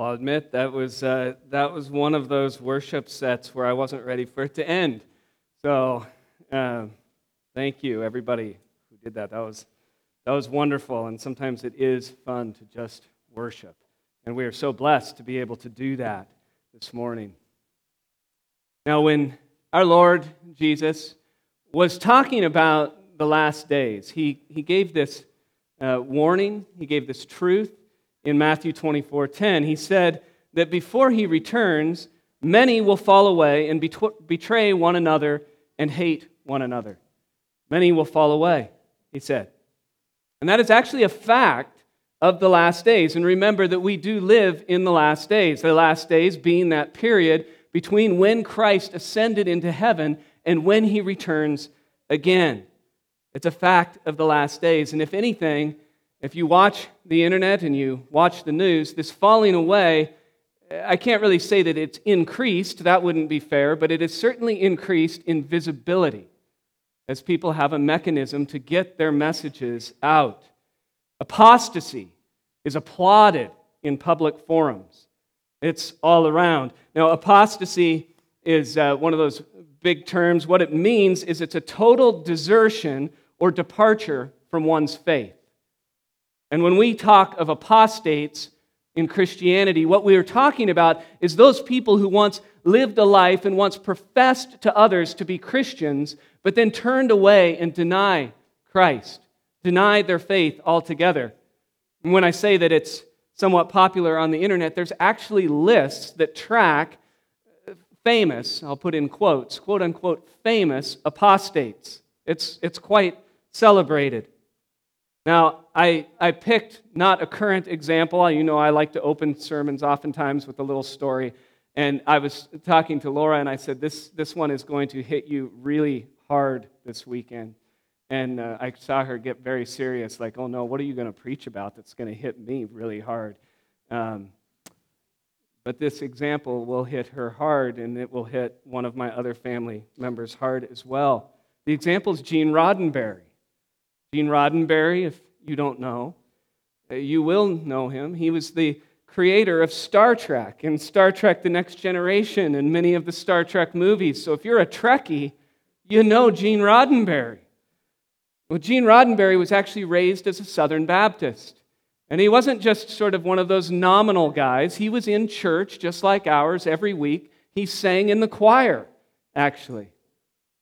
I'll admit that was, uh, that was one of those worship sets where I wasn't ready for it to end. So, uh, thank you, everybody who did that. That was, that was wonderful, and sometimes it is fun to just worship. And we are so blessed to be able to do that this morning. Now, when our Lord Jesus was talking about the last days, he, he gave this uh, warning, he gave this truth in Matthew 24 10. He said that before he returns, many will fall away and betray one another and hate one another. Many will fall away, he said. And that is actually a fact of the last days. And remember that we do live in the last days, the last days being that period between when Christ ascended into heaven and when he returns again. It's a fact of the last days. And if anything, if you watch the internet and you watch the news, this falling away, I can't really say that it's increased, that wouldn't be fair, but it has certainly increased in visibility as people have a mechanism to get their messages out. Apostasy is applauded in public forums, it's all around. Now, apostasy is uh, one of those big terms. What it means is it's a total desertion or departure from one's faith. And when we talk of apostates in Christianity, what we are talking about is those people who once lived a life and once professed to others to be Christians, but then turned away and deny Christ, denied their faith altogether. And when I say that it's somewhat popular on the internet, there's actually lists that track famous, I'll put in quotes, quote unquote, famous apostates. It's, it's quite celebrated. Now, I, I picked not a current example. You know, I like to open sermons oftentimes with a little story. And I was talking to Laura, and I said, This, this one is going to hit you really hard this weekend. And uh, I saw her get very serious, like, Oh no, what are you going to preach about that's going to hit me really hard? Um, but this example will hit her hard, and it will hit one of my other family members hard as well. The example is Gene Roddenberry. Gene Roddenberry, if you don't know, uh, you will know him. He was the creator of Star Trek and Star Trek The Next Generation and many of the Star Trek movies. So if you're a Trekkie, you know Gene Roddenberry. Well, Gene Roddenberry was actually raised as a Southern Baptist. And he wasn't just sort of one of those nominal guys. He was in church just like ours every week. He sang in the choir, actually.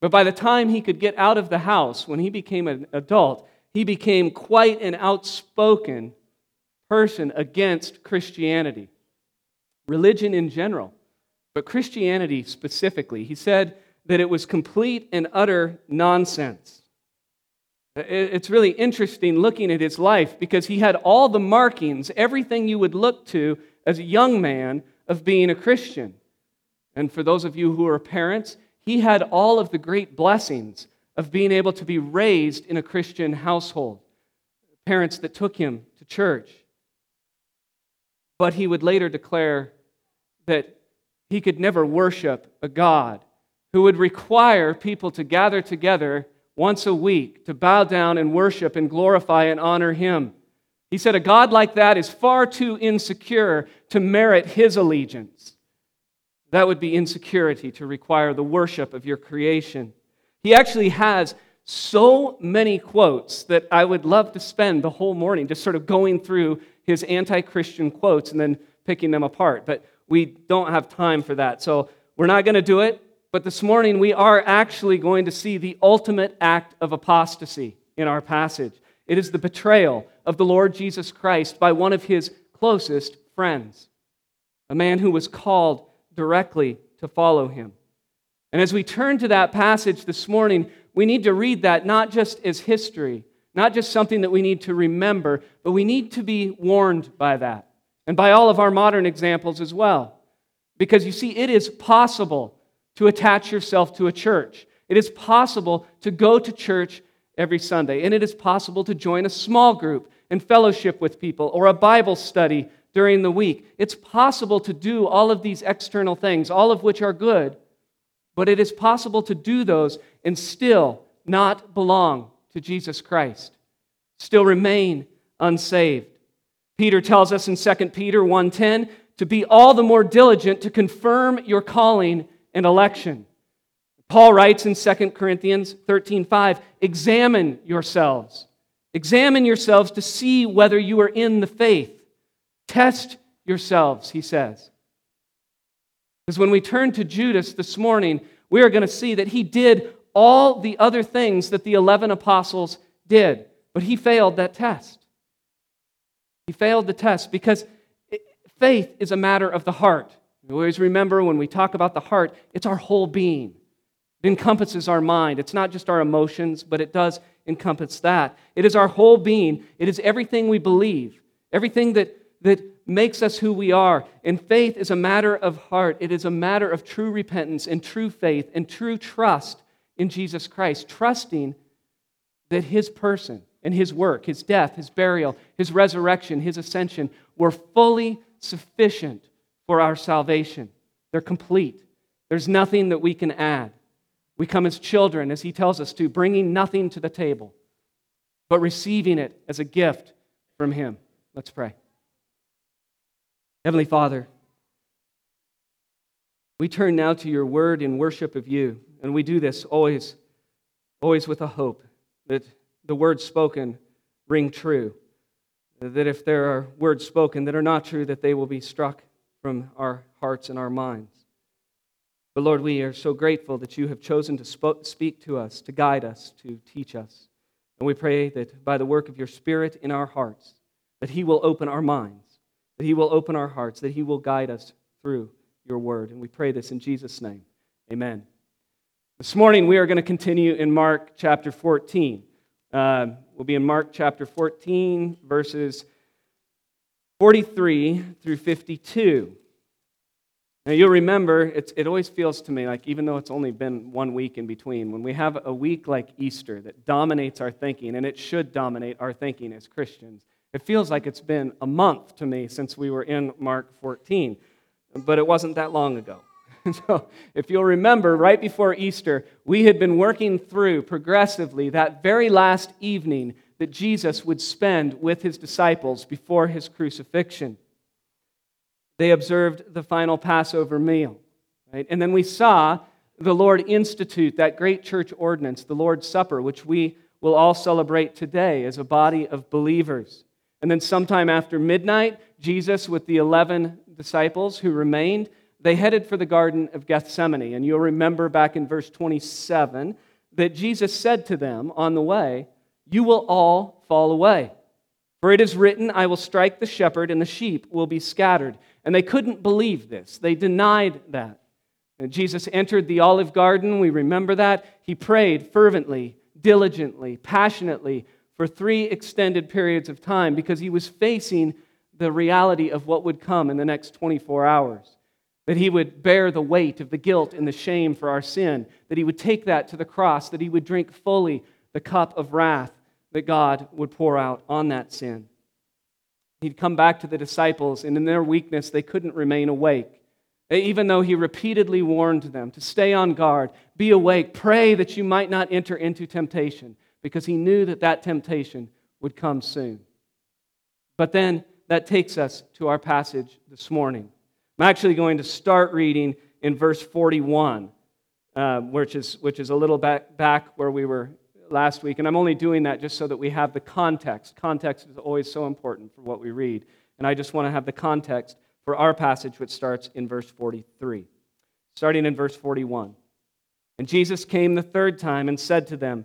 But by the time he could get out of the house, when he became an adult, he became quite an outspoken person against Christianity, religion in general, but Christianity specifically. He said that it was complete and utter nonsense. It's really interesting looking at his life because he had all the markings, everything you would look to as a young man of being a Christian. And for those of you who are parents, he had all of the great blessings of being able to be raised in a Christian household, parents that took him to church. But he would later declare that he could never worship a God who would require people to gather together once a week to bow down and worship and glorify and honor him. He said, A God like that is far too insecure to merit his allegiance. That would be insecurity to require the worship of your creation. He actually has so many quotes that I would love to spend the whole morning just sort of going through his anti Christian quotes and then picking them apart. But we don't have time for that. So we're not going to do it. But this morning we are actually going to see the ultimate act of apostasy in our passage. It is the betrayal of the Lord Jesus Christ by one of his closest friends, a man who was called directly to follow him. And as we turn to that passage this morning, we need to read that not just as history, not just something that we need to remember, but we need to be warned by that and by all of our modern examples as well. Because you see, it is possible to attach yourself to a church. It is possible to go to church every Sunday, and it is possible to join a small group and fellowship with people or a Bible study during the week. It's possible to do all of these external things, all of which are good, but it is possible to do those and still not belong to Jesus Christ, still remain unsaved. Peter tells us in 2 Peter 1:10 to be all the more diligent to confirm your calling and election. Paul writes in 2 Corinthians 13:5, "Examine yourselves. Examine yourselves to see whether you are in the faith. Test yourselves," he says. Because when we turn to Judas this morning, we are going to see that he did all the other things that the 11 apostles did, but he failed that test. He failed the test because faith is a matter of the heart. We always remember when we talk about the heart, it's our whole being. It encompasses our mind. It's not just our emotions, but it does encompass that. It is our whole being. It is everything we believe, everything that, that makes us who we are. And faith is a matter of heart. It is a matter of true repentance and true faith and true trust in Jesus Christ, trusting that his person and his work, his death, his burial, his resurrection, his ascension were fully sufficient for our salvation. They're complete. There's nothing that we can add. We come as children, as he tells us to, bringing nothing to the table, but receiving it as a gift from him. Let's pray. Heavenly Father, we turn now to your word in worship of you, and we do this always, always with a hope that the words spoken ring true. That if there are words spoken that are not true, that they will be struck from our hearts and our minds. But Lord, we are so grateful that you have chosen to speak to us, to guide us, to teach us. And we pray that by the work of your Spirit in our hearts, that He will open our minds, that He will open our hearts, that He will guide us through your word. And we pray this in Jesus' name. Amen. This morning we are going to continue in Mark chapter 14. Uh, we'll be in Mark chapter 14, verses 43 through 52. Now, you'll remember, it always feels to me like, even though it's only been one week in between, when we have a week like Easter that dominates our thinking, and it should dominate our thinking as Christians, it feels like it's been a month to me since we were in Mark 14. But it wasn't that long ago. so, if you'll remember, right before Easter, we had been working through progressively that very last evening that Jesus would spend with his disciples before his crucifixion they observed the final Passover meal. Right? And then we saw the Lord institute that great church ordinance, the Lord's Supper, which we will all celebrate today as a body of believers. And then sometime after midnight, Jesus, with the 11 disciples who remained, they headed for the Garden of Gethsemane. And you'll remember back in verse 27 that Jesus said to them on the way, You will all fall away. For it is written, I will strike the shepherd, and the sheep will be scattered. And they couldn't believe this. They denied that. And Jesus entered the olive garden. We remember that. He prayed fervently, diligently, passionately for three extended periods of time because he was facing the reality of what would come in the next 24 hours. That he would bear the weight of the guilt and the shame for our sin, that he would take that to the cross, that he would drink fully the cup of wrath that God would pour out on that sin. He'd come back to the disciples, and in their weakness, they couldn't remain awake. Even though he repeatedly warned them to stay on guard, be awake, pray that you might not enter into temptation, because he knew that that temptation would come soon. But then that takes us to our passage this morning. I'm actually going to start reading in verse 41, uh, which, is, which is a little back, back where we were last week, and I'm only doing that just so that we have the context. Context is always so important for what we read. And I just want to have the context for our passage, which starts in verse 43. Starting in verse 41. And Jesus came the third time and said to them,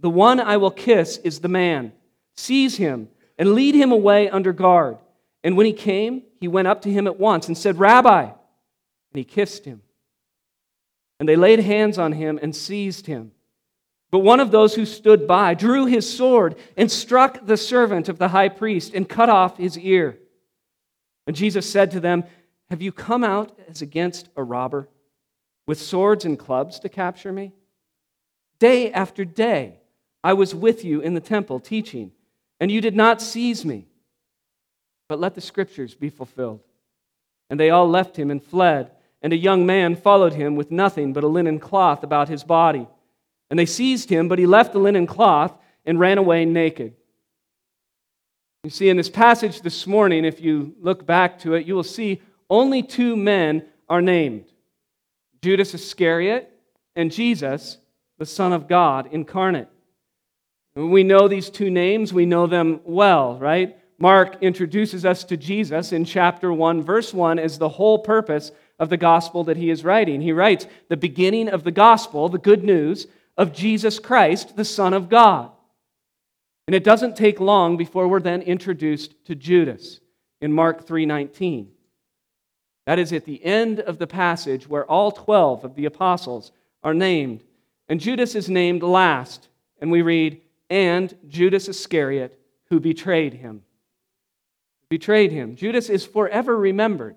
The one I will kiss is the man. Seize him and lead him away under guard. And when he came, he went up to him at once and said, Rabbi. And he kissed him. And they laid hands on him and seized him. But one of those who stood by drew his sword and struck the servant of the high priest and cut off his ear. And Jesus said to them, Have you come out as against a robber with swords and clubs to capture me? Day after day, I was with you in the temple teaching, and you did not seize me. But let the scriptures be fulfilled. And they all left him and fled, and a young man followed him with nothing but a linen cloth about his body. And they seized him, but he left the linen cloth and ran away naked. You see, in this passage this morning, if you look back to it, you will see only two men are named Judas Iscariot and Jesus, the Son of God incarnate. We know these two names, we know them well, right? Mark introduces us to Jesus in chapter 1, verse 1, as the whole purpose of the gospel that he is writing. He writes, The beginning of the gospel, the good news of Jesus Christ, the Son of God. And it doesn't take long before we're then introduced to Judas in Mark 3:19. That is at the end of the passage where all 12 of the apostles are named. And Judas is named last. And we read, and Judas Iscariot, who betrayed him. Betrayed him. Judas is forever remembered,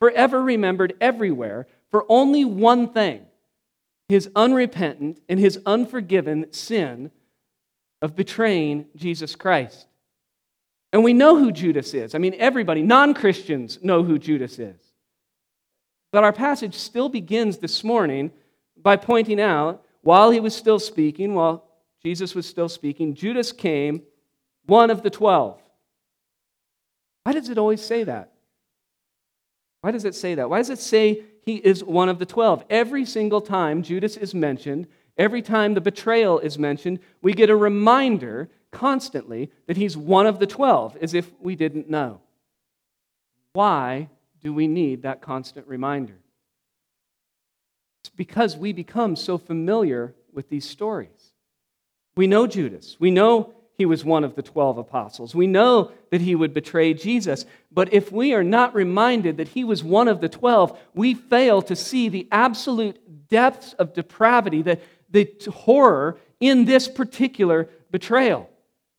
forever remembered everywhere for only one thing his unrepentant and his unforgiven sin of betraying Jesus Christ. And we know who Judas is. I mean, everybody, non Christians, know who Judas is. But our passage still begins this morning by pointing out, while he was still speaking, while Jesus was still speaking, Judas came, one of the twelve. Why does it always say that? Why does it say that? Why does it say he is one of the twelve? Every single time Judas is mentioned, Every time the betrayal is mentioned, we get a reminder constantly that he's one of the 12, as if we didn't know. Why do we need that constant reminder? It's because we become so familiar with these stories. We know Judas. We know he was one of the 12 apostles. We know that he would betray Jesus. But if we are not reminded that he was one of the 12, we fail to see the absolute depths of depravity, that the horror in this particular betrayal,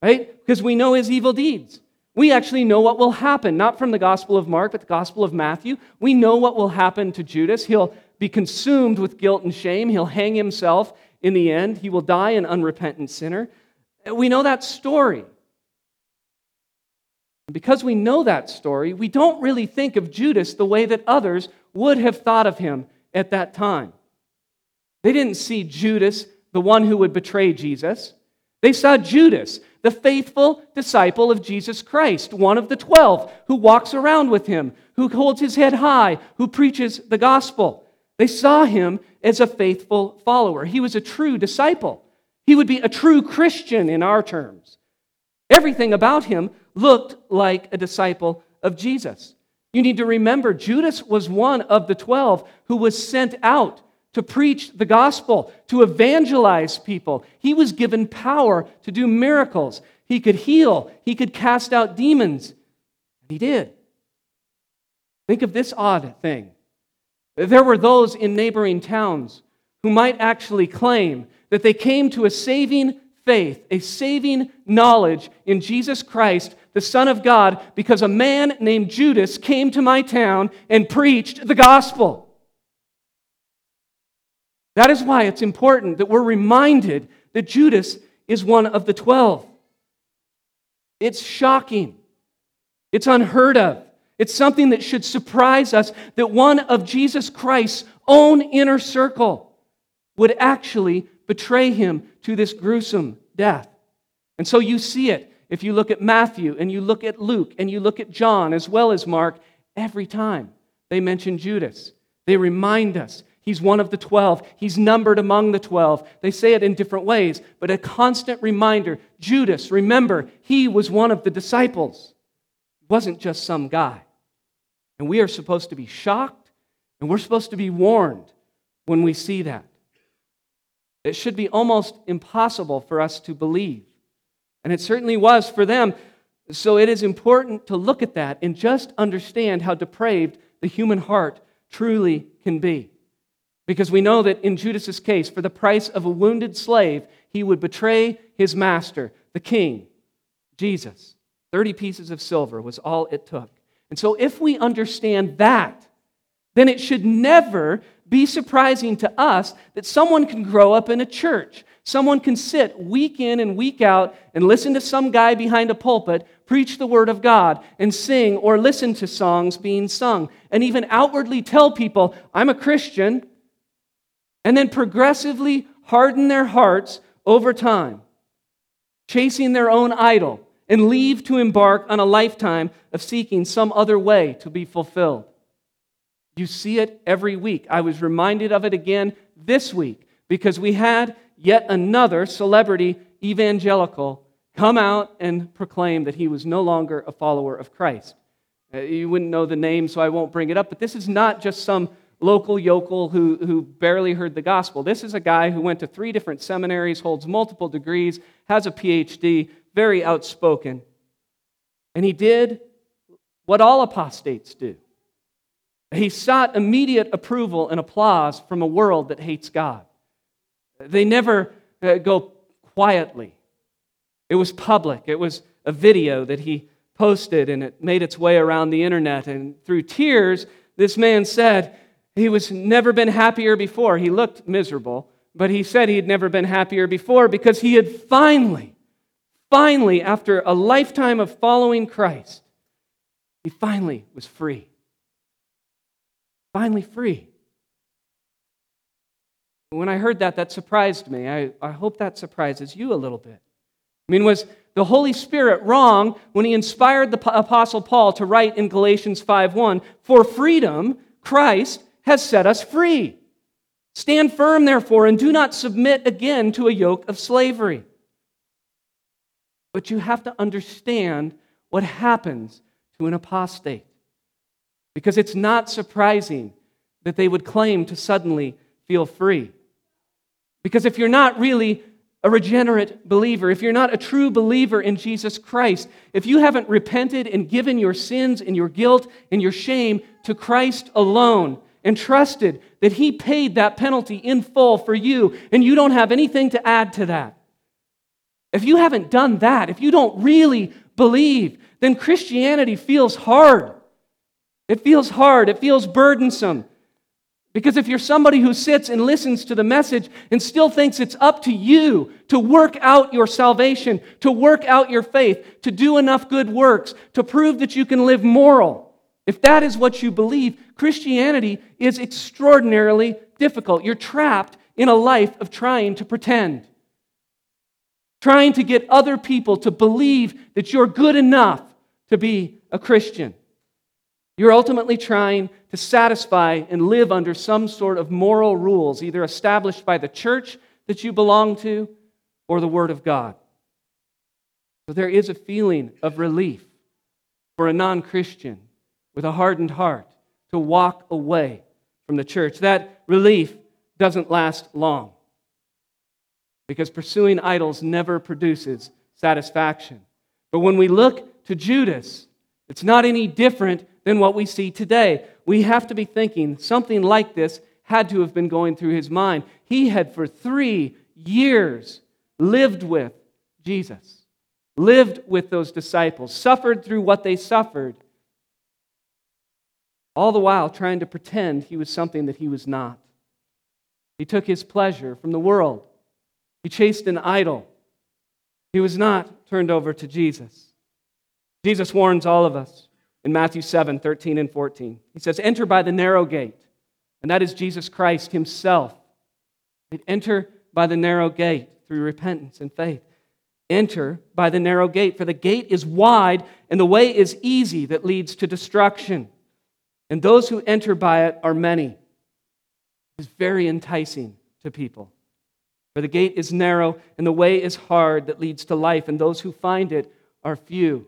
right? Because we know his evil deeds. We actually know what will happen, not from the Gospel of Mark, but the Gospel of Matthew. We know what will happen to Judas. He'll be consumed with guilt and shame. He'll hang himself in the end. He will die an unrepentant sinner. We know that story. Because we know that story, we don't really think of Judas the way that others would have thought of him at that time. They didn't see Judas, the one who would betray Jesus. They saw Judas, the faithful disciple of Jesus Christ, one of the twelve, who walks around with him, who holds his head high, who preaches the gospel. They saw him as a faithful follower. He was a true disciple. He would be a true Christian in our terms. Everything about him looked like a disciple of Jesus. You need to remember, Judas was one of the twelve who was sent out to preach the gospel, to evangelize people. He was given power to do miracles. He could heal, he could cast out demons. And he did. Think of this odd thing. There were those in neighboring towns who might actually claim that they came to a saving faith, a saving knowledge in Jesus Christ, the Son of God, because a man named Judas came to my town and preached the gospel. That is why it's important that we're reminded that Judas is one of the 12. It's shocking. It's unheard of. It's something that should surprise us that one of Jesus Christ's own inner circle would actually betray him to this gruesome death. And so you see it if you look at Matthew and you look at Luke and you look at John as well as Mark, every time they mention Judas, they remind us He's one of the 12. He's numbered among the 12. They say it in different ways, but a constant reminder Judas, remember, he was one of the disciples. He wasn't just some guy. And we are supposed to be shocked and we're supposed to be warned when we see that. It should be almost impossible for us to believe. And it certainly was for them. So it is important to look at that and just understand how depraved the human heart truly can be. Because we know that in Judas's case, for the price of a wounded slave, he would betray his master, the king, Jesus. 30 pieces of silver was all it took. And so, if we understand that, then it should never be surprising to us that someone can grow up in a church. Someone can sit week in and week out and listen to some guy behind a pulpit preach the word of God and sing or listen to songs being sung and even outwardly tell people, I'm a Christian, and then progressively harden their hearts over time, chasing their own idol, and leave to embark on a lifetime of seeking some other way to be fulfilled. You see it every week. I was reminded of it again this week because we had yet another celebrity evangelical come out and proclaim that he was no longer a follower of Christ. Uh, you wouldn't know the name, so I won't bring it up, but this is not just some local yokel who, who barely heard the gospel. This is a guy who went to three different seminaries, holds multiple degrees, has a PhD, very outspoken. And he did what all apostates do he sought immediate approval and applause from a world that hates God. They never uh, go quietly. It was public. It was a video that he posted, and it made its way around the internet. And through tears, this man said he was never been happier before. He looked miserable, but he said he had never been happier before because he had finally, finally, after a lifetime of following Christ, he finally was free finally free. When I heard that, that surprised me. I, I hope that surprises you a little bit. I mean, was the Holy Spirit wrong when he inspired the Apostle Paul to write in Galatians 5:1, "For freedom Christ has set us free. Stand firm, therefore, and do not submit again to a yoke of slavery." But you have to understand what happens to an apostate. Because it's not surprising that they would claim to suddenly feel free. Because if you're not really a regenerate believer, if you're not a true believer in Jesus Christ, if you haven't repented and given your sins and your guilt and your shame to Christ alone and trusted that He paid that penalty in full for you and you don't have anything to add to that, if you haven't done that, if you don't really believe, then Christianity feels hard. It feels hard, it feels burdensome. Because if you're somebody who sits and listens to the message and still thinks it's up to you to work out your salvation, to work out your faith, to do enough good works, to prove that you can live moral, if that is what you believe, Christianity is extraordinarily difficult. You're trapped in a life of trying to pretend, trying to get other people to believe that you're good enough to be a Christian. You're ultimately trying to satisfy and live under some sort of moral rules, either established by the church that you belong to or the Word of God. So there is a feeling of relief for a non Christian with a hardened heart to walk away from the church. That relief doesn't last long because pursuing idols never produces satisfaction. But when we look to Judas, it's not any different than what we see today. We have to be thinking something like this had to have been going through his mind. He had for three years lived with Jesus, lived with those disciples, suffered through what they suffered, all the while trying to pretend he was something that he was not. He took his pleasure from the world, he chased an idol. He was not turned over to Jesus. Jesus warns all of us in Matthew 7 13 and 14. He says, Enter by the narrow gate, and that is Jesus Christ Himself. Enter by the narrow gate through repentance and faith. Enter by the narrow gate, for the gate is wide and the way is easy that leads to destruction. And those who enter by it are many. It's very enticing to people. For the gate is narrow and the way is hard that leads to life, and those who find it are few.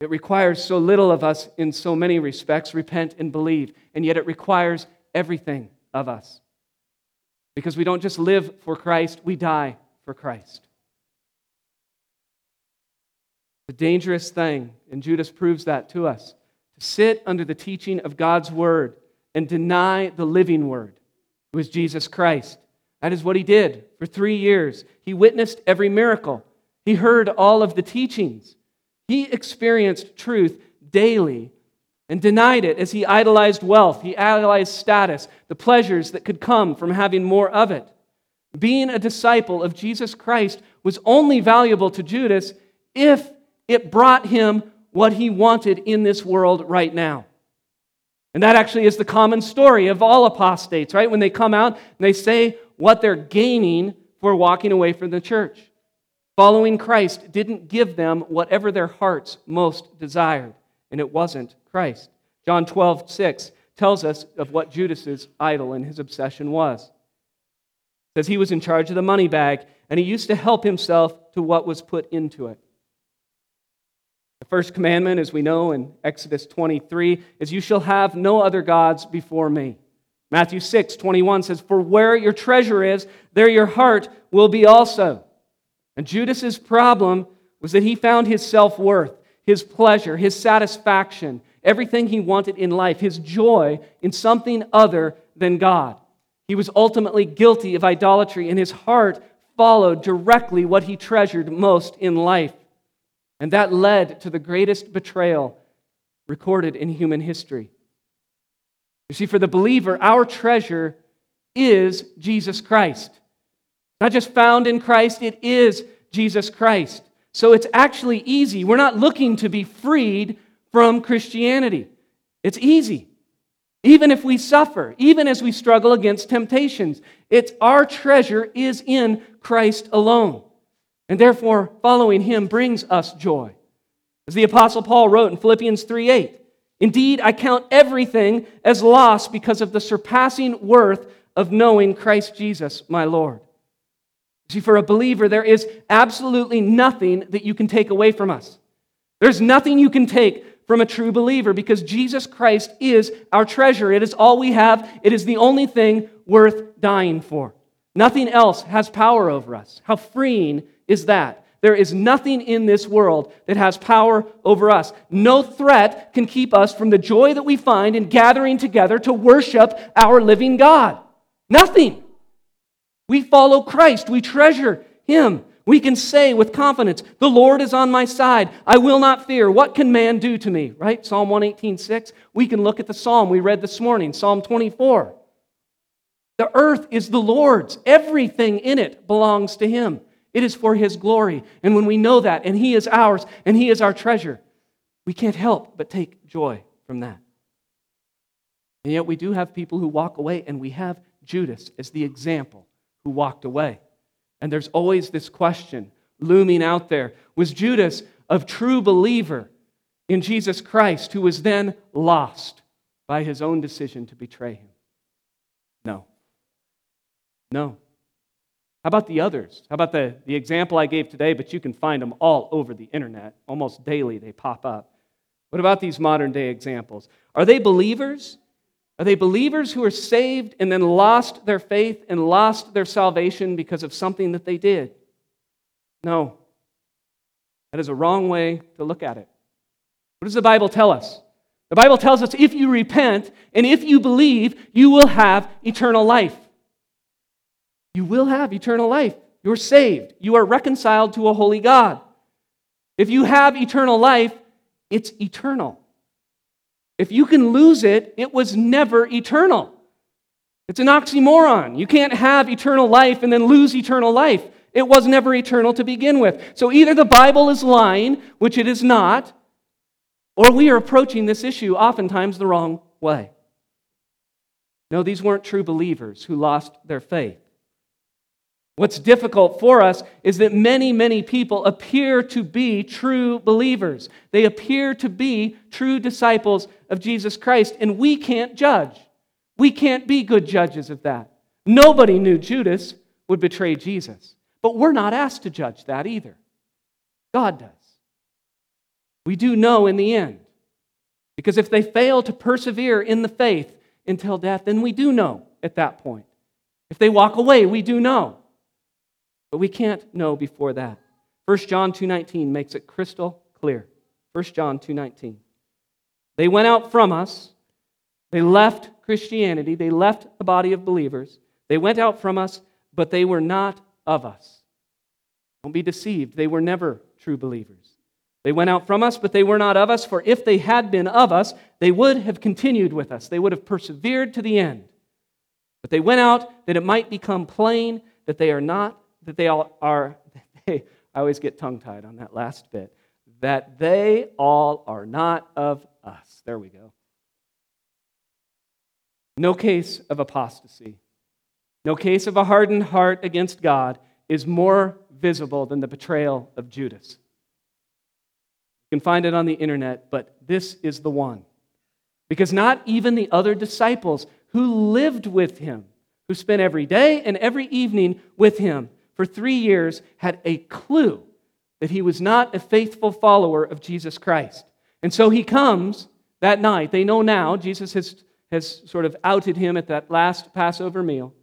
It requires so little of us in so many respects repent and believe, and yet it requires everything of us. Because we don't just live for Christ, we die for Christ. The dangerous thing, and Judas proves that to us, to sit under the teaching of God's word and deny the living word, who is Jesus Christ. That is what he did for three years. He witnessed every miracle, he heard all of the teachings. He experienced truth daily, and denied it as he idolized wealth, he idolized status, the pleasures that could come from having more of it. Being a disciple of Jesus Christ was only valuable to Judas if it brought him what he wanted in this world right now. And that actually is the common story of all apostates, right? When they come out and they say what they're gaining for walking away from the church. Following Christ didn't give them whatever their hearts most desired, and it wasn't Christ. John 12, 6 tells us of what Judas's idol and his obsession was. It says he was in charge of the money bag, and he used to help himself to what was put into it. The first commandment, as we know in Exodus 23, is You shall have no other gods before me. Matthew 6, 21 says, For where your treasure is, there your heart will be also. And Judas's problem was that he found his self worth, his pleasure, his satisfaction, everything he wanted in life, his joy in something other than God. He was ultimately guilty of idolatry, and his heart followed directly what he treasured most in life. And that led to the greatest betrayal recorded in human history. You see, for the believer, our treasure is Jesus Christ. Not just found in Christ, it is Jesus Christ. So it's actually easy. We're not looking to be freed from Christianity. It's easy. Even if we suffer, even as we struggle against temptations, it's our treasure is in Christ alone. And therefore, following him brings us joy. As the Apostle Paul wrote in Philippians 3 8, Indeed, I count everything as loss because of the surpassing worth of knowing Christ Jesus, my Lord. See, for a believer, there is absolutely nothing that you can take away from us. There's nothing you can take from a true believer because Jesus Christ is our treasure. It is all we have, it is the only thing worth dying for. Nothing else has power over us. How freeing is that? There is nothing in this world that has power over us. No threat can keep us from the joy that we find in gathering together to worship our living God. Nothing. We follow Christ, we treasure Him. We can say with confidence, The Lord is on my side. I will not fear. What can man do to me? Right? Psalm 118, 6. We can look at the psalm we read this morning, Psalm 24. The earth is the Lord's, everything in it belongs to Him. It is for His glory. And when we know that, and He is ours, and He is our treasure, we can't help but take joy from that. And yet we do have people who walk away, and we have Judas as the example who walked away. And there's always this question looming out there Was Judas a true believer in Jesus Christ who was then lost by his own decision to betray him? No. No. How about the others? How about the, the example I gave today, but you can find them all over the internet. Almost daily they pop up. What about these modern day examples? Are they believers? Are they believers who are saved and then lost their faith and lost their salvation because of something that they did? No. That is a wrong way to look at it. What does the Bible tell us? The Bible tells us if you repent and if you believe, you will have eternal life you will have eternal life. You're saved. You are reconciled to a holy God. If you have eternal life, it's eternal. If you can lose it, it was never eternal. It's an oxymoron. You can't have eternal life and then lose eternal life. It was never eternal to begin with. So either the Bible is lying, which it is not, or we are approaching this issue oftentimes the wrong way. No, these weren't true believers who lost their faith. What's difficult for us is that many, many people appear to be true believers. They appear to be true disciples of Jesus Christ, and we can't judge. We can't be good judges of that. Nobody knew Judas would betray Jesus, but we're not asked to judge that either. God does. We do know in the end. Because if they fail to persevere in the faith until death, then we do know at that point. If they walk away, we do know. But we can't know before that. 1 John 2:19 makes it crystal clear. 1 John 2:19. They went out from us. They left Christianity. They left the body of believers. They went out from us, but they were not of us. Don't be deceived. They were never true believers. They went out from us, but they were not of us, for if they had been of us, they would have continued with us. They would have persevered to the end. But they went out that it might become plain that they are not, that they all are, they, I always get tongue tied on that last bit, that they all are not of us. There we go. No case of apostasy, no case of a hardened heart against God is more visible than the betrayal of Judas. You can find it on the internet, but this is the one. Because not even the other disciples who lived with him, who spent every day and every evening with him for three years, had a clue that he was not a faithful follower of Jesus Christ. And so he comes that night. They know now, Jesus has, has sort of outed him at that last Passover meal.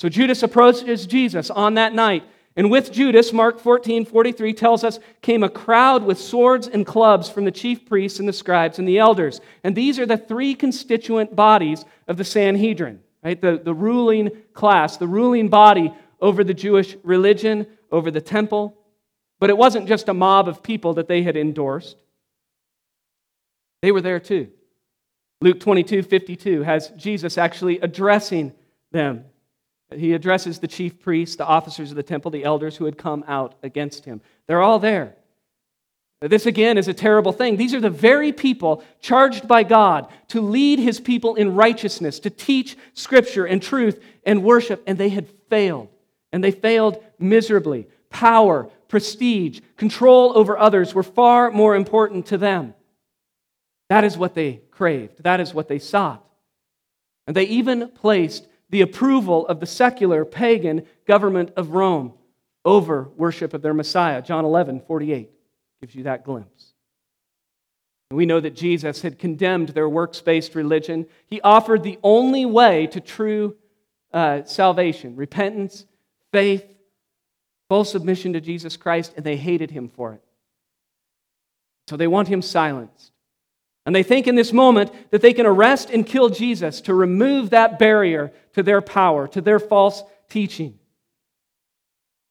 So Judas approaches Jesus on that night. And with Judas, Mark 14, 43 tells us, came a crowd with swords and clubs from the chief priests and the scribes and the elders. And these are the three constituent bodies of the Sanhedrin, right? The, the ruling class, the ruling body over the Jewish religion, over the temple. But it wasn't just a mob of people that they had endorsed, they were there too. Luke 22, 52 has Jesus actually addressing them he addresses the chief priests, the officers of the temple, the elders who had come out against him. They're all there. This again is a terrible thing. These are the very people charged by God to lead his people in righteousness, to teach scripture and truth and worship, and they had failed. And they failed miserably. Power, prestige, control over others were far more important to them. That is what they craved, that is what they sought. And they even placed the approval of the secular pagan government of Rome over worship of their Messiah. John 11, 48 gives you that glimpse. we know that Jesus had condemned their works based religion. He offered the only way to true uh, salvation repentance, faith, full submission to Jesus Christ, and they hated him for it. So they want him silenced. And they think in this moment that they can arrest and kill Jesus to remove that barrier to their power, to their false teaching.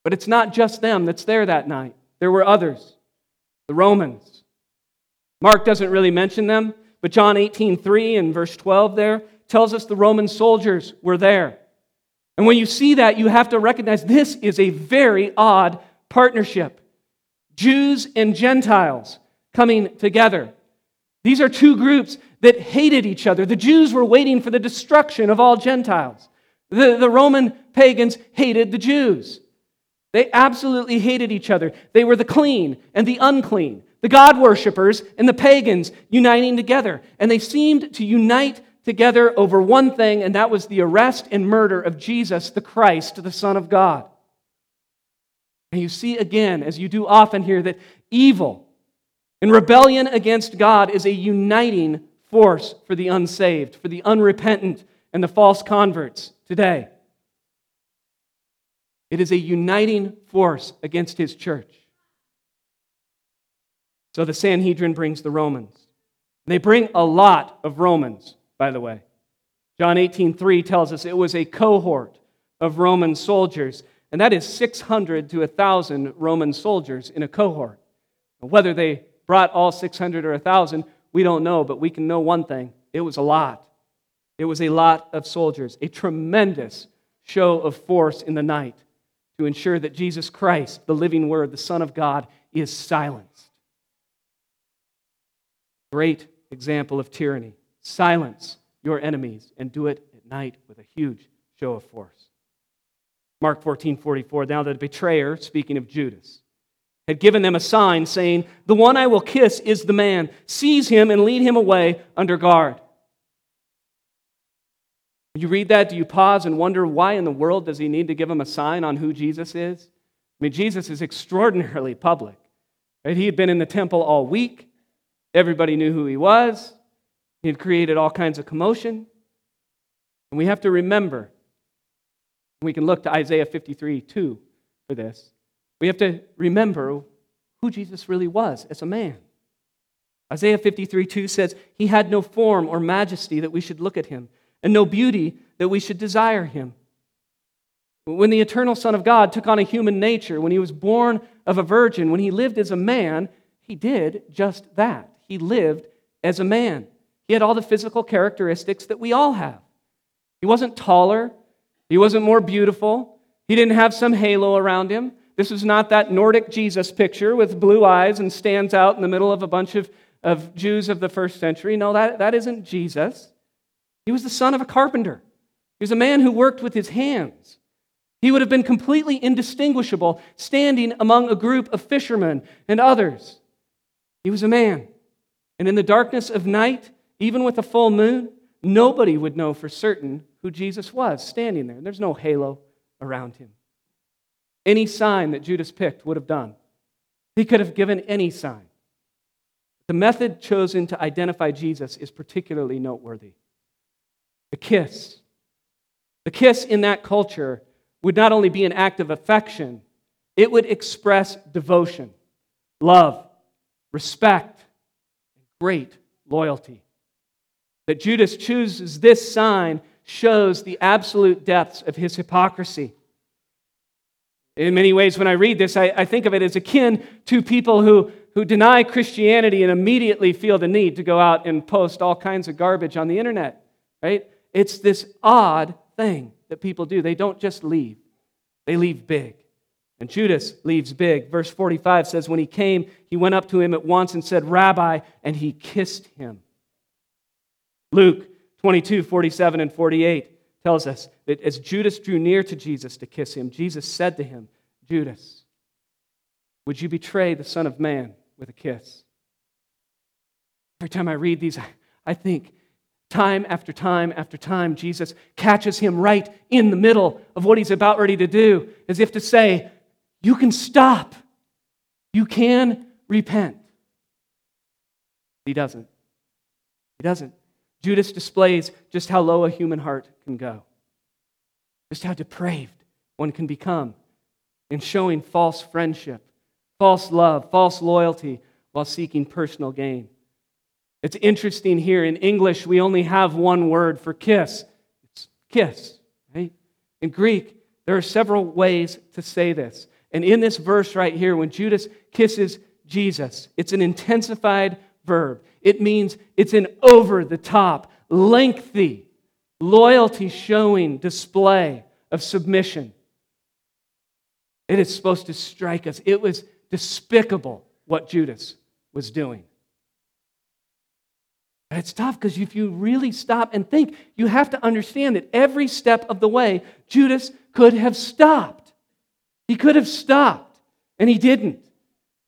But it's not just them that's there that night, there were others, the Romans. Mark doesn't really mention them, but John 18 3 and verse 12 there tells us the Roman soldiers were there. And when you see that, you have to recognize this is a very odd partnership. Jews and Gentiles coming together. These are two groups that hated each other. The Jews were waiting for the destruction of all Gentiles. The, the Roman pagans hated the Jews. They absolutely hated each other. They were the clean and the unclean, the God worshippers and the pagans uniting together. And they seemed to unite together over one thing, and that was the arrest and murder of Jesus, the Christ, the Son of God. And you see again, as you do often here, that evil and rebellion against God is a uniting force for the unsaved, for the unrepentant, and the false converts today. It is a uniting force against his church. So the Sanhedrin brings the Romans. They bring a lot of Romans, by the way. John 18:3 tells us it was a cohort of Roman soldiers, and that is 600 to 1,000 Roman soldiers in a cohort. Whether they brought all 600 or 1,000, we don't know, but we can know one thing it was a lot. It was a lot of soldiers, a tremendous show of force in the night to ensure that Jesus Christ, the living Word, the Son of God, is silenced. Great example of tyranny. Silence your enemies and do it at night with a huge show of force. Mark 14 44. Now the betrayer, speaking of Judas, had given them a sign saying, The one I will kiss is the man. Seize him and lead him away under guard. When you read that, do you pause and wonder why in the world does he need to give him a sign on who Jesus is? I mean, Jesus is extraordinarily public. Right? He had been in the temple all week, everybody knew who he was, he had created all kinds of commotion. And we have to remember, we can look to Isaiah 53 2 for this. We have to remember who Jesus really was as a man. Isaiah 53 2 says, He had no form or majesty that we should look at him, and no beauty that we should desire him. When the eternal Son of God took on a human nature, when he was born of a virgin, when he lived as a man, he did just that. He lived as a man. He had all the physical characteristics that we all have. He wasn't taller, he wasn't more beautiful, he didn't have some halo around him. This was not that Nordic Jesus picture with blue eyes and stands out in the middle of a bunch of, of Jews of the first century. No, that, that isn't Jesus. He was the son of a carpenter. He was a man who worked with his hands. He would have been completely indistinguishable standing among a group of fishermen and others. He was a man. And in the darkness of night, even with a full moon, nobody would know for certain who Jesus was standing there. There's no halo around him. Any sign that Judas picked would have done. He could have given any sign. The method chosen to identify Jesus is particularly noteworthy. The kiss. The kiss in that culture would not only be an act of affection, it would express devotion, love, respect, and great loyalty. That Judas chooses this sign shows the absolute depths of his hypocrisy. In many ways, when I read this, I, I, think of it as akin to people who, who deny Christianity and immediately feel the need to go out and post all kinds of garbage on the internet, right? It's this odd thing that people do. They don't just leave, they leave big. And Judas leaves big. Verse 45 says, When he came, he went up to him at once and said, Rabbi, and he kissed him. Luke 22, 47, and 48 tells us that as Judas drew near to Jesus to kiss him, Jesus said to him, Judas, would you betray the Son of Man with a kiss? Every time I read these, I think, time after time after time, Jesus catches him right in the middle of what he's about ready to do, as if to say, You can stop. You can repent. He doesn't. He doesn't. Judas displays just how low a human heart can go, just how depraved one can become in showing false friendship, false love, false loyalty while seeking personal gain. It's interesting here in English, we only have one word for kiss. It's kiss, right? In Greek, there are several ways to say this. And in this verse right here, when Judas kisses Jesus, it's an intensified verb. It means it's an over the top, lengthy, loyalty showing display of submission. It is supposed to strike us. It was despicable what Judas was doing. And it's tough because if you really stop and think, you have to understand that every step of the way, Judas could have stopped. He could have stopped, and he didn't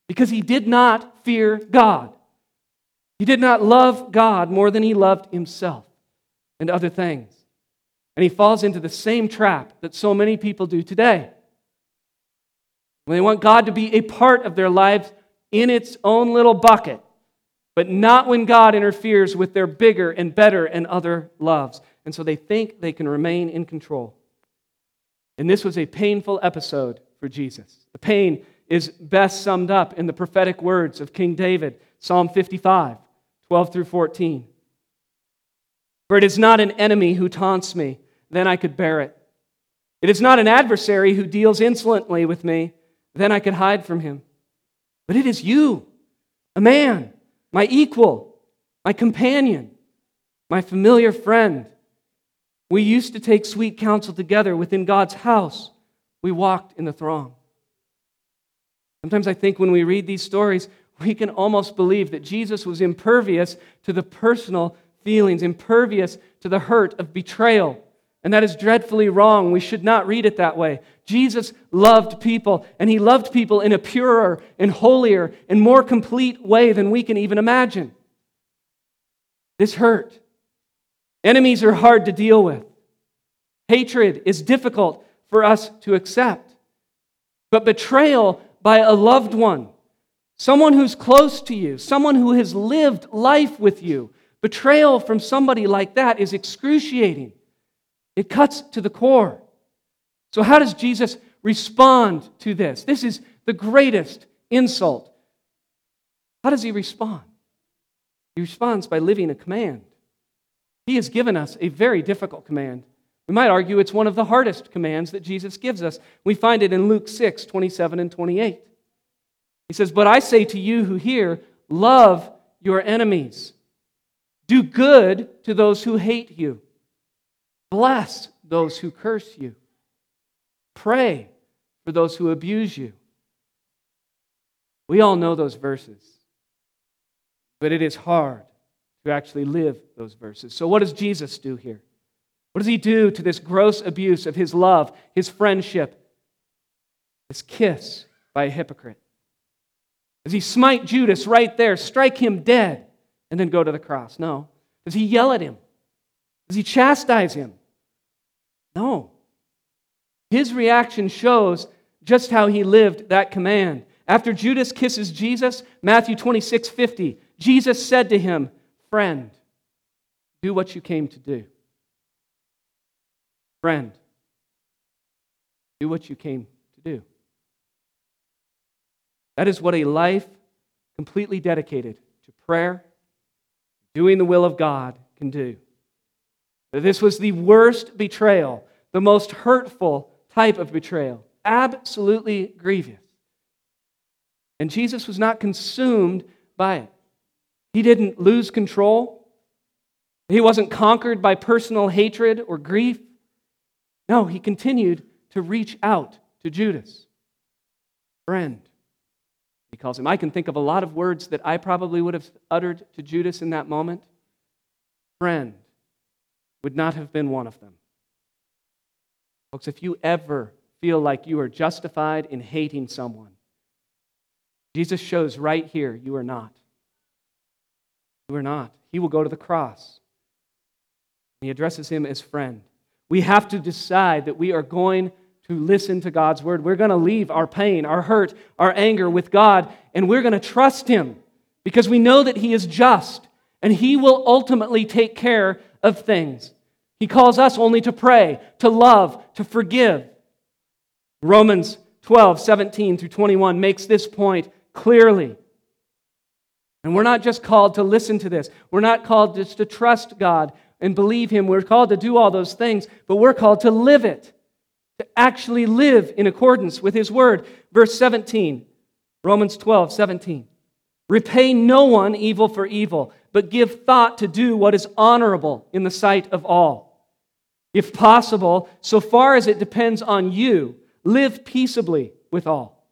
because he did not fear God. He did not love God more than he loved himself and other things. And he falls into the same trap that so many people do today. When they want God to be a part of their lives in its own little bucket, but not when God interferes with their bigger and better and other loves. And so they think they can remain in control. And this was a painful episode for Jesus. The pain is best summed up in the prophetic words of King David, Psalm 55. 12 through 14. For it is not an enemy who taunts me, then I could bear it. It is not an adversary who deals insolently with me, then I could hide from him. But it is you, a man, my equal, my companion, my familiar friend. We used to take sweet counsel together within God's house. We walked in the throng. Sometimes I think when we read these stories, we can almost believe that Jesus was impervious to the personal feelings, impervious to the hurt of betrayal. And that is dreadfully wrong. We should not read it that way. Jesus loved people, and he loved people in a purer and holier and more complete way than we can even imagine. This hurt. Enemies are hard to deal with. Hatred is difficult for us to accept. But betrayal by a loved one someone who's close to you, someone who has lived life with you. Betrayal from somebody like that is excruciating. It cuts to the core. So, how does Jesus respond to this? This is the greatest insult. How does he respond? He responds by living a command. He has given us a very difficult command. We might argue it's one of the hardest commands that Jesus gives us. We find it in Luke 6 27 and 28. He says, But I say to you who hear, love your enemies. Do good to those who hate you. Bless those who curse you. Pray for those who abuse you. We all know those verses, but it is hard to actually live those verses. So, what does Jesus do here? What does he do to this gross abuse of his love, his friendship, this kiss by a hypocrite? Does he smite Judas right there, strike him dead, and then go to the cross? No. Does he yell at him? Does he chastise him? No. His reaction shows just how he lived that command. After Judas kisses Jesus, Matthew 26, 50, Jesus said to him, Friend, do what you came to do. Friend, do what you came. That is what a life completely dedicated to prayer, doing the will of God, can do. This was the worst betrayal, the most hurtful type of betrayal, absolutely grievous. And Jesus was not consumed by it. He didn't lose control. He wasn't conquered by personal hatred or grief. No, he continued to reach out to Judas. Friend, he calls him. I can think of a lot of words that I probably would have uttered to Judas in that moment. Friend would not have been one of them. Folks, if you ever feel like you are justified in hating someone, Jesus shows right here you are not. You are not. He will go to the cross. He addresses him as friend. We have to decide that we are going to listen to God's word. We're going to leave our pain, our hurt, our anger with God, and we're going to trust Him because we know that He is just and He will ultimately take care of things. He calls us only to pray, to love, to forgive. Romans 12, 17 through 21 makes this point clearly. And we're not just called to listen to this. We're not called just to trust God and believe Him. We're called to do all those things, but we're called to live it, to actually live in accordance with His Word. Verse 17, Romans 12, 17. Repay no one evil for evil, but give thought to do what is honorable in the sight of all. If possible, so far as it depends on you, live peaceably with all.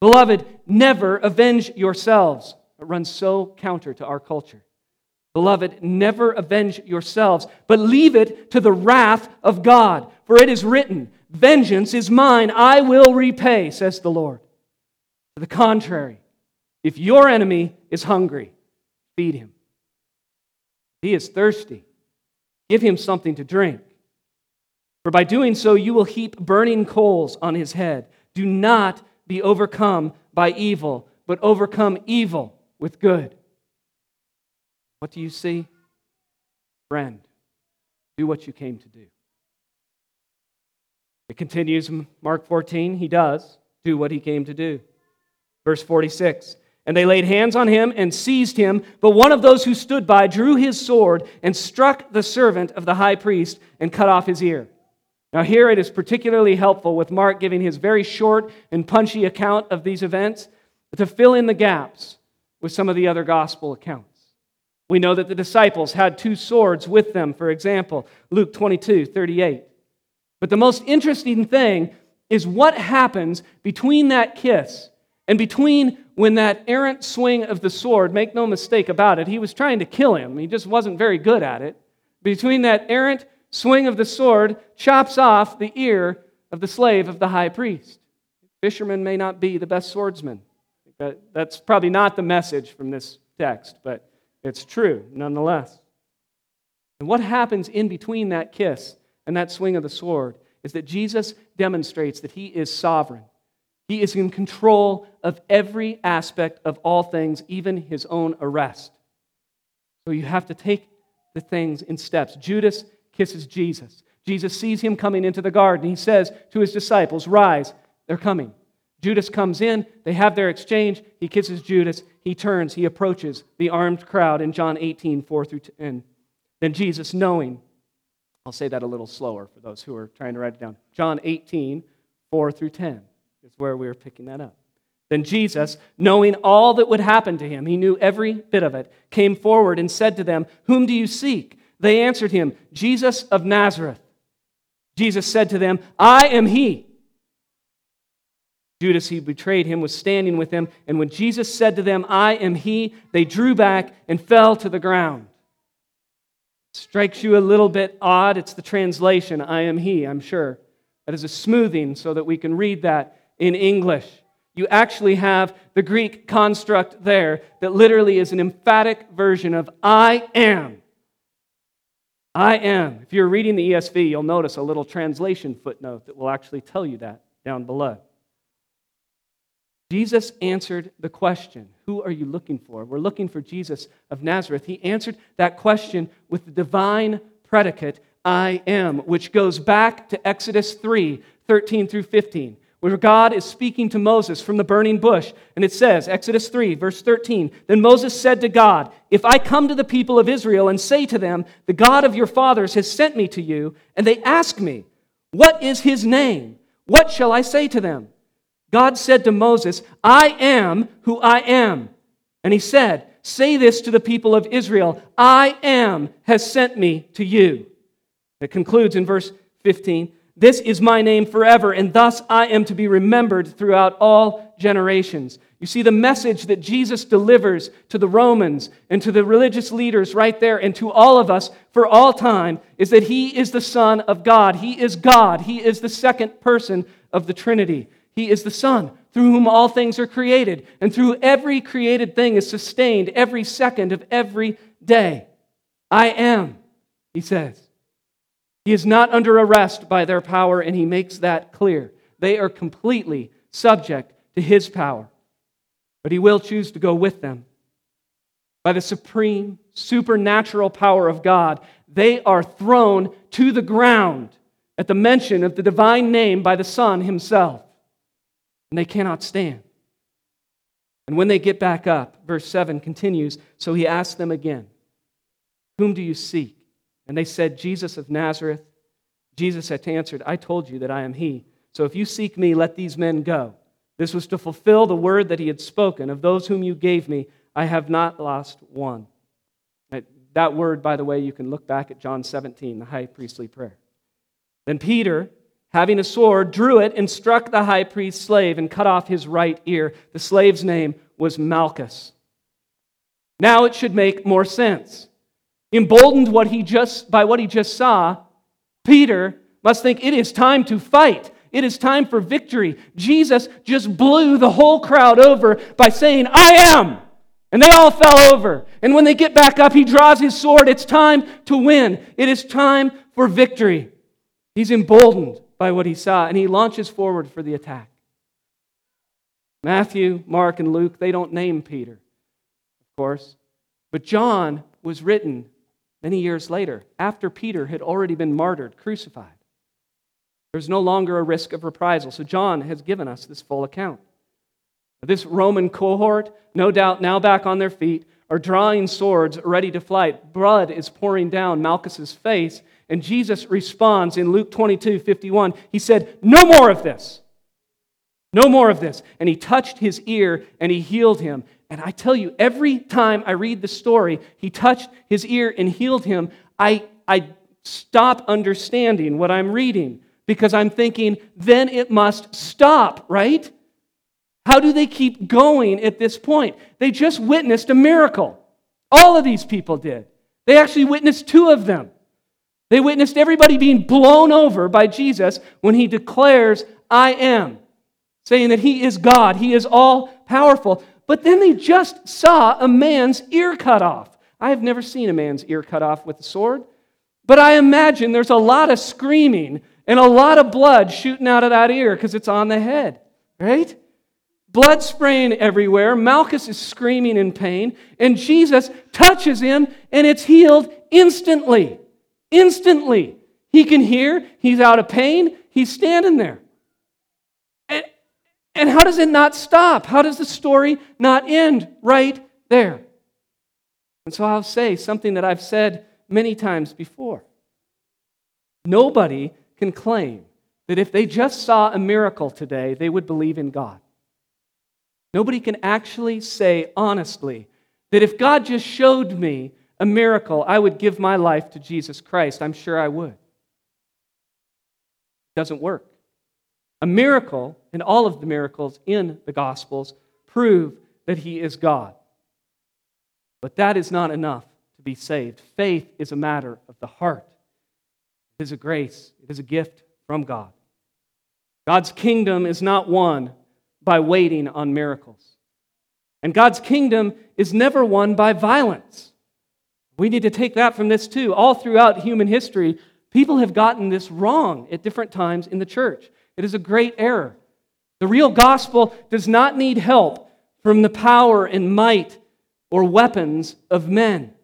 Beloved, never avenge yourselves. It runs so counter to our culture. Beloved, never avenge yourselves, but leave it to the wrath of God. For it is written, Vengeance is mine, I will repay, says the Lord. To the contrary, if your enemy is hungry, feed him. If he is thirsty, give him something to drink. For by doing so, you will heap burning coals on his head. Do not be overcome by evil, but overcome evil with good. What do you see? Friend, do what you came to do. It continues in Mark 14. He does do what he came to do. Verse 46 And they laid hands on him and seized him, but one of those who stood by drew his sword and struck the servant of the high priest and cut off his ear. Now, here it is particularly helpful with Mark giving his very short and punchy account of these events to fill in the gaps with some of the other gospel accounts. We know that the disciples had two swords with them, for example, Luke 22 38. But the most interesting thing is what happens between that kiss and between when that errant swing of the sword, make no mistake about it, he was trying to kill him. He just wasn't very good at it. Between that errant swing of the sword chops off the ear of the slave of the high priest. Fishermen may not be the best swordsmen. That's probably not the message from this text, but it's true nonetheless. And what happens in between that kiss and that swing of the sword is that Jesus demonstrates that he is sovereign. He is in control of every aspect of all things, even his own arrest. So you have to take the things in steps. Judas kisses Jesus. Jesus sees him coming into the garden. He says to his disciples, Rise, they're coming. Judas comes in, they have their exchange. He kisses Judas. He turns, he approaches the armed crowd in John 18, 4 through 10. Then Jesus, knowing, I'll say that a little slower for those who are trying to write it down. John 18, 4 through 10 is where we're picking that up. Then Jesus, knowing all that would happen to him, he knew every bit of it, came forward and said to them, Whom do you seek? They answered him, Jesus of Nazareth. Jesus said to them, I am he. Judas, who betrayed him, was standing with him, and when Jesus said to them, I am he, they drew back and fell to the ground. Strikes you a little bit odd. It's the translation, I am he, I'm sure. That is a smoothing so that we can read that in English you actually have the Greek construct there that literally is an emphatic version of I am. I am. If you're reading the ESV, you'll notice a little translation footnote that will actually tell you that down below. Jesus answered the question Who are you looking for? We're looking for Jesus of Nazareth. He answered that question with the divine predicate, I am, which goes back to Exodus 3 13 through 15 where God is speaking to Moses from the burning bush. And it says, Exodus 3, verse 13, Then Moses said to God, If I come to the people of Israel and say to them, The God of your fathers has sent me to you, and they ask me, What is his name? What shall I say to them? God said to Moses, I am who I am. And he said, Say this to the people of Israel I am has sent me to you. It concludes in verse 15 this is my name forever, and thus I am to be remembered throughout all generations. You see, the message that Jesus delivers to the Romans and to the religious leaders right there and to all of us for all time is that He is the Son of God. He is God. He is the second person of the Trinity. He is the Son through whom all things are created, and through every created thing is sustained every second of every day. I am, He says. He is not under arrest by their power, and he makes that clear. They are completely subject to his power, but he will choose to go with them. By the supreme, supernatural power of God, they are thrown to the ground at the mention of the divine name by the Son himself, and they cannot stand. And when they get back up, verse 7 continues So he asked them again, Whom do you seek? And they said, Jesus of Nazareth. Jesus had answered, I told you that I am he. So if you seek me, let these men go. This was to fulfill the word that he had spoken. Of those whom you gave me, I have not lost one. That word, by the way, you can look back at John 17, the high priestly prayer. Then Peter, having a sword, drew it and struck the high priest's slave and cut off his right ear. The slave's name was Malchus. Now it should make more sense. Emboldened what he just, by what he just saw, Peter must think it is time to fight. It is time for victory. Jesus just blew the whole crowd over by saying, I am. And they all fell over. And when they get back up, he draws his sword. It's time to win. It is time for victory. He's emboldened by what he saw, and he launches forward for the attack. Matthew, Mark, and Luke, they don't name Peter, of course. But John was written many years later, after Peter had already been martyred, crucified. There's no longer a risk of reprisal. So John has given us this full account. This Roman cohort, no doubt now back on their feet, are drawing swords ready to fight. Blood is pouring down Malchus's face, and Jesus responds in Luke 22 51. He said, No more of this. No more of this. And he touched his ear and he healed him. And I tell you, every time I read the story, he touched his ear and healed him, I, I stop understanding what I'm reading because I'm thinking, then it must stop, right? How do they keep going at this point? They just witnessed a miracle. All of these people did. They actually witnessed two of them. They witnessed everybody being blown over by Jesus when he declares, I am, saying that he is God, he is all powerful. But then they just saw a man's ear cut off. I have never seen a man's ear cut off with a sword, but I imagine there's a lot of screaming and a lot of blood shooting out of that ear because it's on the head, right? Blood spraying everywhere. Malchus is screaming in pain, and Jesus touches him, and it's healed instantly. Instantly. He can hear, he's out of pain, he's standing there. And how does it not stop? How does the story not end right there? And so I'll say something that I've said many times before. Nobody can claim that if they just saw a miracle today, they would believe in God. Nobody can actually say honestly that if God just showed me a miracle, I would give my life to Jesus Christ. I'm sure I would. It doesn't work. A miracle, and all of the miracles in the Gospels, prove that He is God. But that is not enough to be saved. Faith is a matter of the heart, it is a grace, it is a gift from God. God's kingdom is not won by waiting on miracles. And God's kingdom is never won by violence. We need to take that from this too. All throughout human history, people have gotten this wrong at different times in the church. It is a great error. The real gospel does not need help from the power and might or weapons of men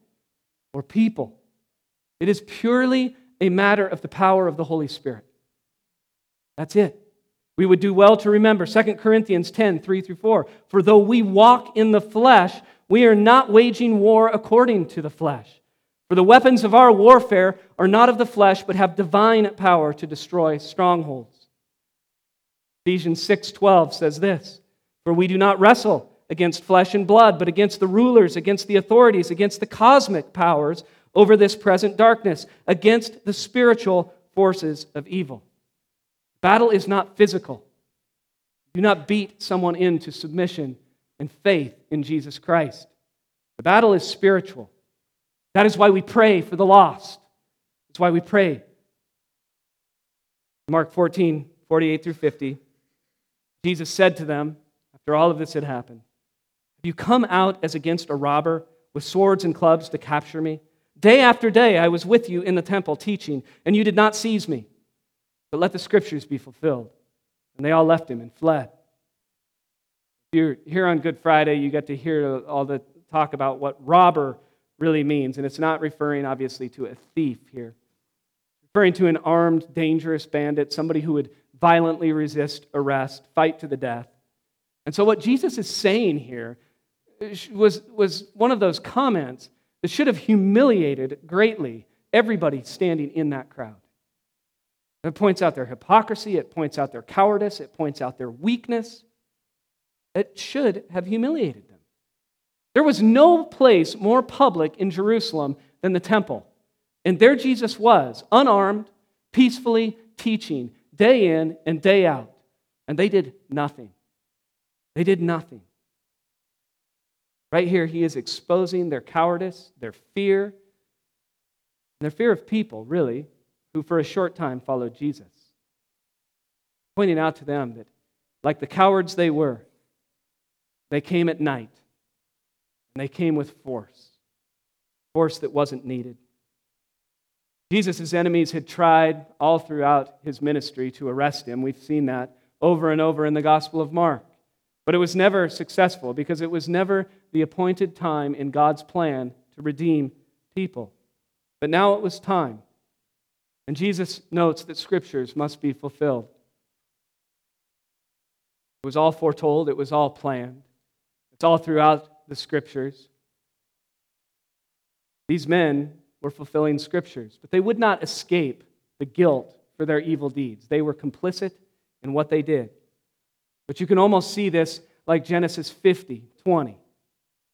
or people. It is purely a matter of the power of the Holy Spirit. That's it. We would do well to remember 2 Corinthians 10 3 through 4. For though we walk in the flesh, we are not waging war according to the flesh. For the weapons of our warfare are not of the flesh, but have divine power to destroy strongholds. Ephesians 6:12 says this, "For we do not wrestle against flesh and blood, but against the rulers, against the authorities, against the cosmic powers over this present darkness, against the spiritual forces of evil." Battle is not physical. Do not beat someone into submission and faith in Jesus Christ. The battle is spiritual. That is why we pray for the lost. That's why we pray. Mark 14, 48 through 50. Jesus said to them, after all of this had happened, Have you come out as against a robber with swords and clubs to capture me? Day after day I was with you in the temple teaching, and you did not seize me. But let the scriptures be fulfilled. And they all left him and fled. You're here on Good Friday, you get to hear all the talk about what robber really means. And it's not referring, obviously, to a thief here, it's referring to an armed, dangerous bandit, somebody who would violently resist arrest, fight to the death. And so, what Jesus is saying here was, was one of those comments that should have humiliated greatly everybody standing in that crowd. It points out their hypocrisy, it points out their cowardice, it points out their weakness. It should have humiliated them. There was no place more public in Jerusalem than the temple. And there Jesus was, unarmed, peacefully teaching day in and day out. And they did nothing. They did nothing. Right here, he is exposing their cowardice, their fear, their fear of people, really, who for a short time followed Jesus, pointing out to them that, like the cowards they were, they came at night and they came with force, force that wasn't needed. Jesus' enemies had tried all throughout his ministry to arrest him. We've seen that over and over in the Gospel of Mark. But it was never successful because it was never the appointed time in God's plan to redeem people. But now it was time. And Jesus notes that scriptures must be fulfilled. It was all foretold, it was all planned. It's all throughout the scriptures. These men were fulfilling scriptures, but they would not escape the guilt for their evil deeds. They were complicit in what they did. But you can almost see this like Genesis 50, 20.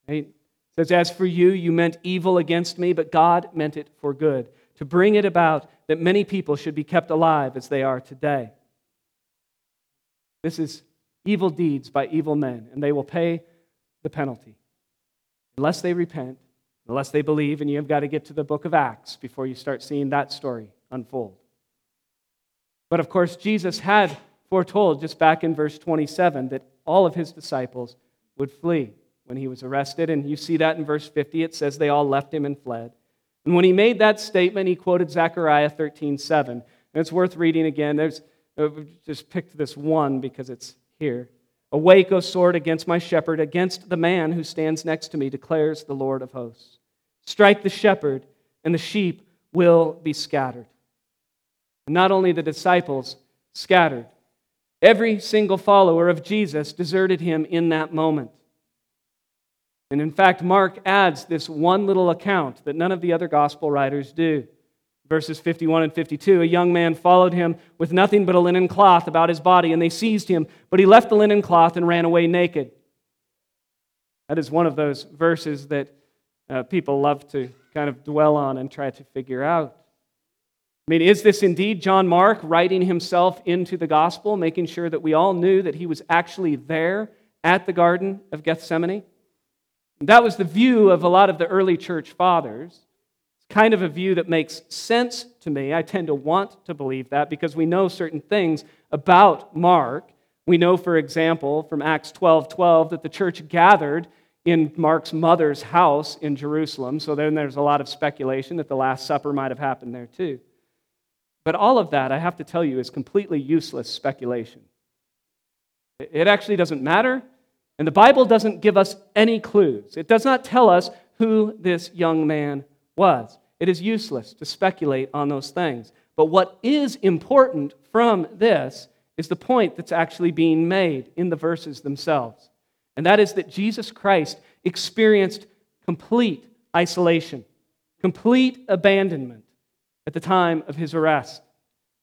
Right? It says, As for you, you meant evil against me, but God meant it for good to bring it about that many people should be kept alive as they are today. This is evil deeds by evil men, and they will pay the penalty. Unless they repent, unless they believe, and you have got to get to the book of Acts before you start seeing that story unfold. But of course, Jesus had foretold just back in verse 27 that all of his disciples would flee when he was arrested. And you see that in verse 50. It says they all left him and fled. And when he made that statement, he quoted Zechariah 13 7. And it's worth reading again. There's uh, just picked this one because it's here. Awake, O sword, against my shepherd, against the man who stands next to me, declares the Lord of hosts. Strike the shepherd, and the sheep will be scattered. And not only the disciples scattered, every single follower of Jesus deserted him in that moment. And in fact, Mark adds this one little account that none of the other gospel writers do. Verses 51 and 52 A young man followed him with nothing but a linen cloth about his body, and they seized him, but he left the linen cloth and ran away naked. That is one of those verses that uh, people love to kind of dwell on and try to figure out. I mean, is this indeed John Mark writing himself into the gospel, making sure that we all knew that he was actually there at the Garden of Gethsemane? That was the view of a lot of the early church fathers. Kind of a view that makes sense to me. I tend to want to believe that because we know certain things about Mark. We know, for example, from Acts 12 12, that the church gathered in Mark's mother's house in Jerusalem. So then there's a lot of speculation that the Last Supper might have happened there too. But all of that, I have to tell you, is completely useless speculation. It actually doesn't matter, and the Bible doesn't give us any clues. It does not tell us who this young man was. It is useless to speculate on those things. But what is important from this is the point that's actually being made in the verses themselves. And that is that Jesus Christ experienced complete isolation, complete abandonment at the time of his arrest.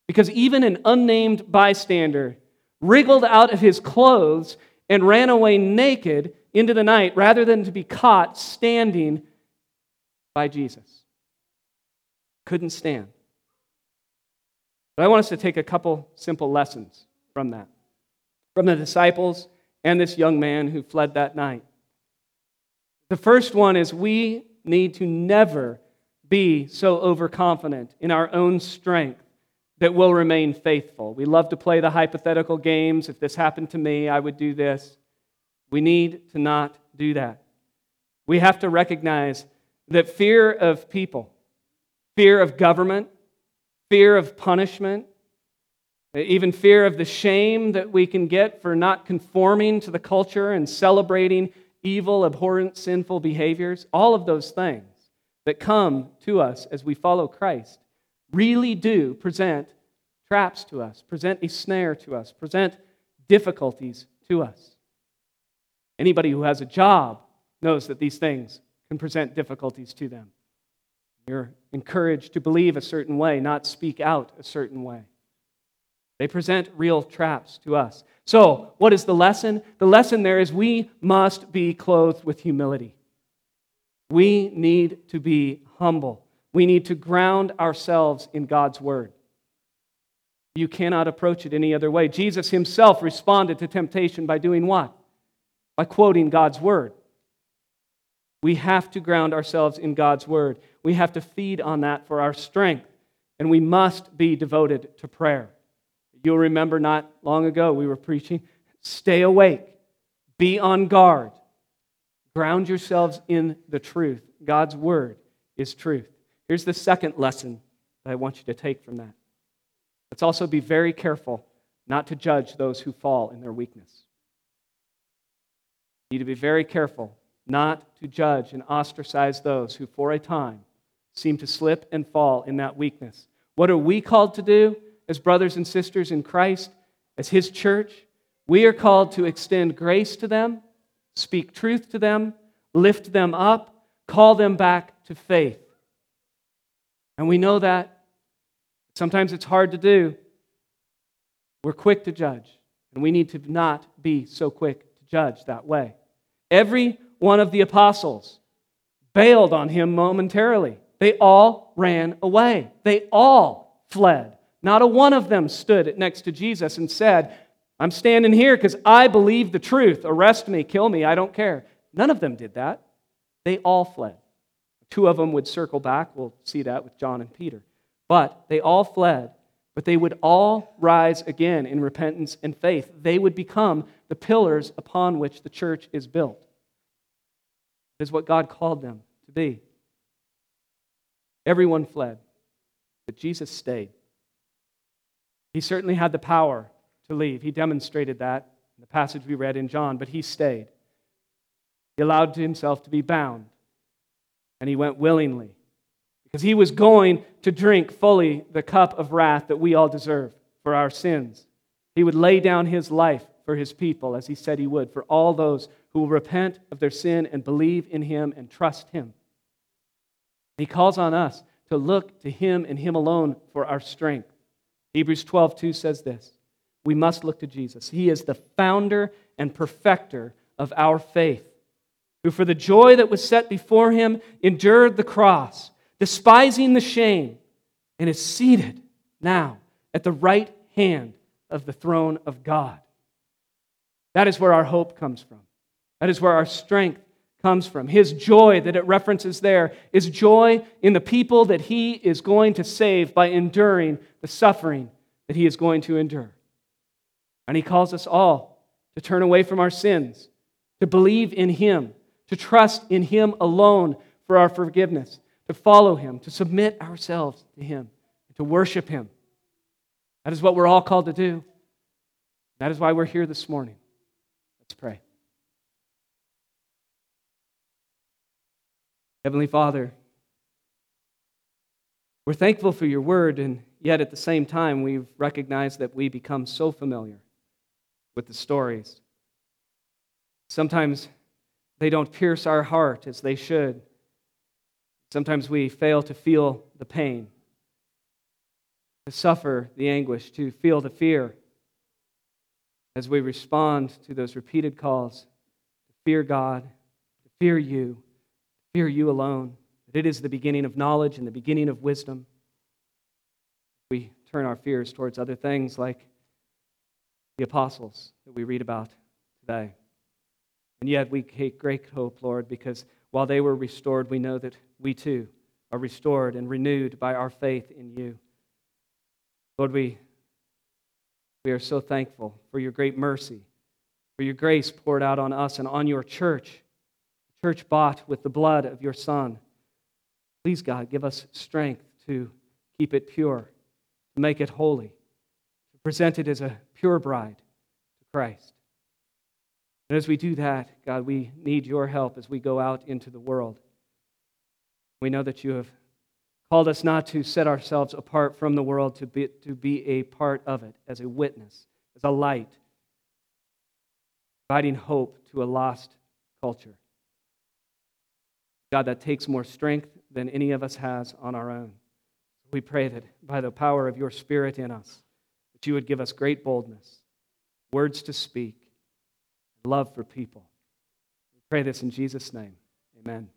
Because even an unnamed bystander wriggled out of his clothes and ran away naked into the night rather than to be caught standing by Jesus. Couldn't stand. But I want us to take a couple simple lessons from that, from the disciples and this young man who fled that night. The first one is we need to never be so overconfident in our own strength that we'll remain faithful. We love to play the hypothetical games. If this happened to me, I would do this. We need to not do that. We have to recognize that fear of people, fear of government, fear of punishment, even fear of the shame that we can get for not conforming to the culture and celebrating evil, abhorrent, sinful behaviors, all of those things that come to us as we follow Christ really do present traps to us, present a snare to us, present difficulties to us. Anybody who has a job knows that these things can present difficulties to them. You're encouraged to believe a certain way, not speak out a certain way. They present real traps to us. So, what is the lesson? The lesson there is we must be clothed with humility. We need to be humble. We need to ground ourselves in God's word. You cannot approach it any other way. Jesus himself responded to temptation by doing what? By quoting God's word. We have to ground ourselves in God's word. We have to feed on that for our strength. And we must be devoted to prayer. You'll remember not long ago we were preaching stay awake, be on guard, Ground yourselves in the truth. God's word is truth. Here's the second lesson that I want you to take from that. Let's also be very careful not to judge those who fall in their weakness. You need to be very careful not to judge and ostracize those who, for a time, seem to slip and fall in that weakness. What are we called to do as brothers and sisters in Christ, as His church? We are called to extend grace to them speak truth to them, lift them up, call them back to faith. And we know that sometimes it's hard to do. We're quick to judge, and we need to not be so quick to judge that way. Every one of the apostles bailed on him momentarily. They all ran away. They all fled. Not a one of them stood next to Jesus and said, I'm standing here because I believe the truth. Arrest me, kill me, I don't care. None of them did that. They all fled. Two of them would circle back. We'll see that with John and Peter. But they all fled. But they would all rise again in repentance and faith. They would become the pillars upon which the church is built. Is what God called them to be. Everyone fled, but Jesus stayed. He certainly had the power to leave. He demonstrated that in the passage we read in John, but he stayed. He allowed himself to be bound, and he went willingly because he was going to drink fully the cup of wrath that we all deserve for our sins. He would lay down his life for his people, as he said he would, for all those who will repent of their sin and believe in him and trust him. He calls on us to look to him and him alone for our strength. Hebrews 12, 2 says this we must look to Jesus. He is the founder and perfecter of our faith. who for the joy that was set before him endured the cross, despising the shame, and is seated now at the right hand of the throne of God. That is where our hope comes from. That is where our strength comes from. His joy that it references there is joy in the people that he is going to save by enduring the suffering that he is going to endure. And he calls us all to turn away from our sins, to believe in him, to trust in him alone for our forgiveness, to follow him, to submit ourselves to him, to worship him. That is what we're all called to do. That is why we're here this morning. Let's pray. Heavenly Father, we're thankful for your word, and yet at the same time, we've recognized that we become so familiar with the stories. Sometimes they don't pierce our heart as they should. Sometimes we fail to feel the pain, to suffer the anguish, to feel the fear as we respond to those repeated calls to fear God, to fear you Fear you alone, that it is the beginning of knowledge and the beginning of wisdom. We turn our fears towards other things like the apostles that we read about today. And yet we take great hope, Lord, because while they were restored, we know that we too are restored and renewed by our faith in you. Lord, we, we are so thankful for your great mercy, for your grace poured out on us and on your church church bought with the blood of your Son. Please, God, give us strength to keep it pure, to make it holy, to present it as a pure bride to Christ. And as we do that, God, we need your help as we go out into the world. We know that you have called us not to set ourselves apart from the world, to be, to be a part of it as a witness, as a light, providing hope to a lost culture. God, that takes more strength than any of us has on our own. We pray that by the power of your Spirit in us, that you would give us great boldness, words to speak, love for people. We pray this in Jesus' name. Amen.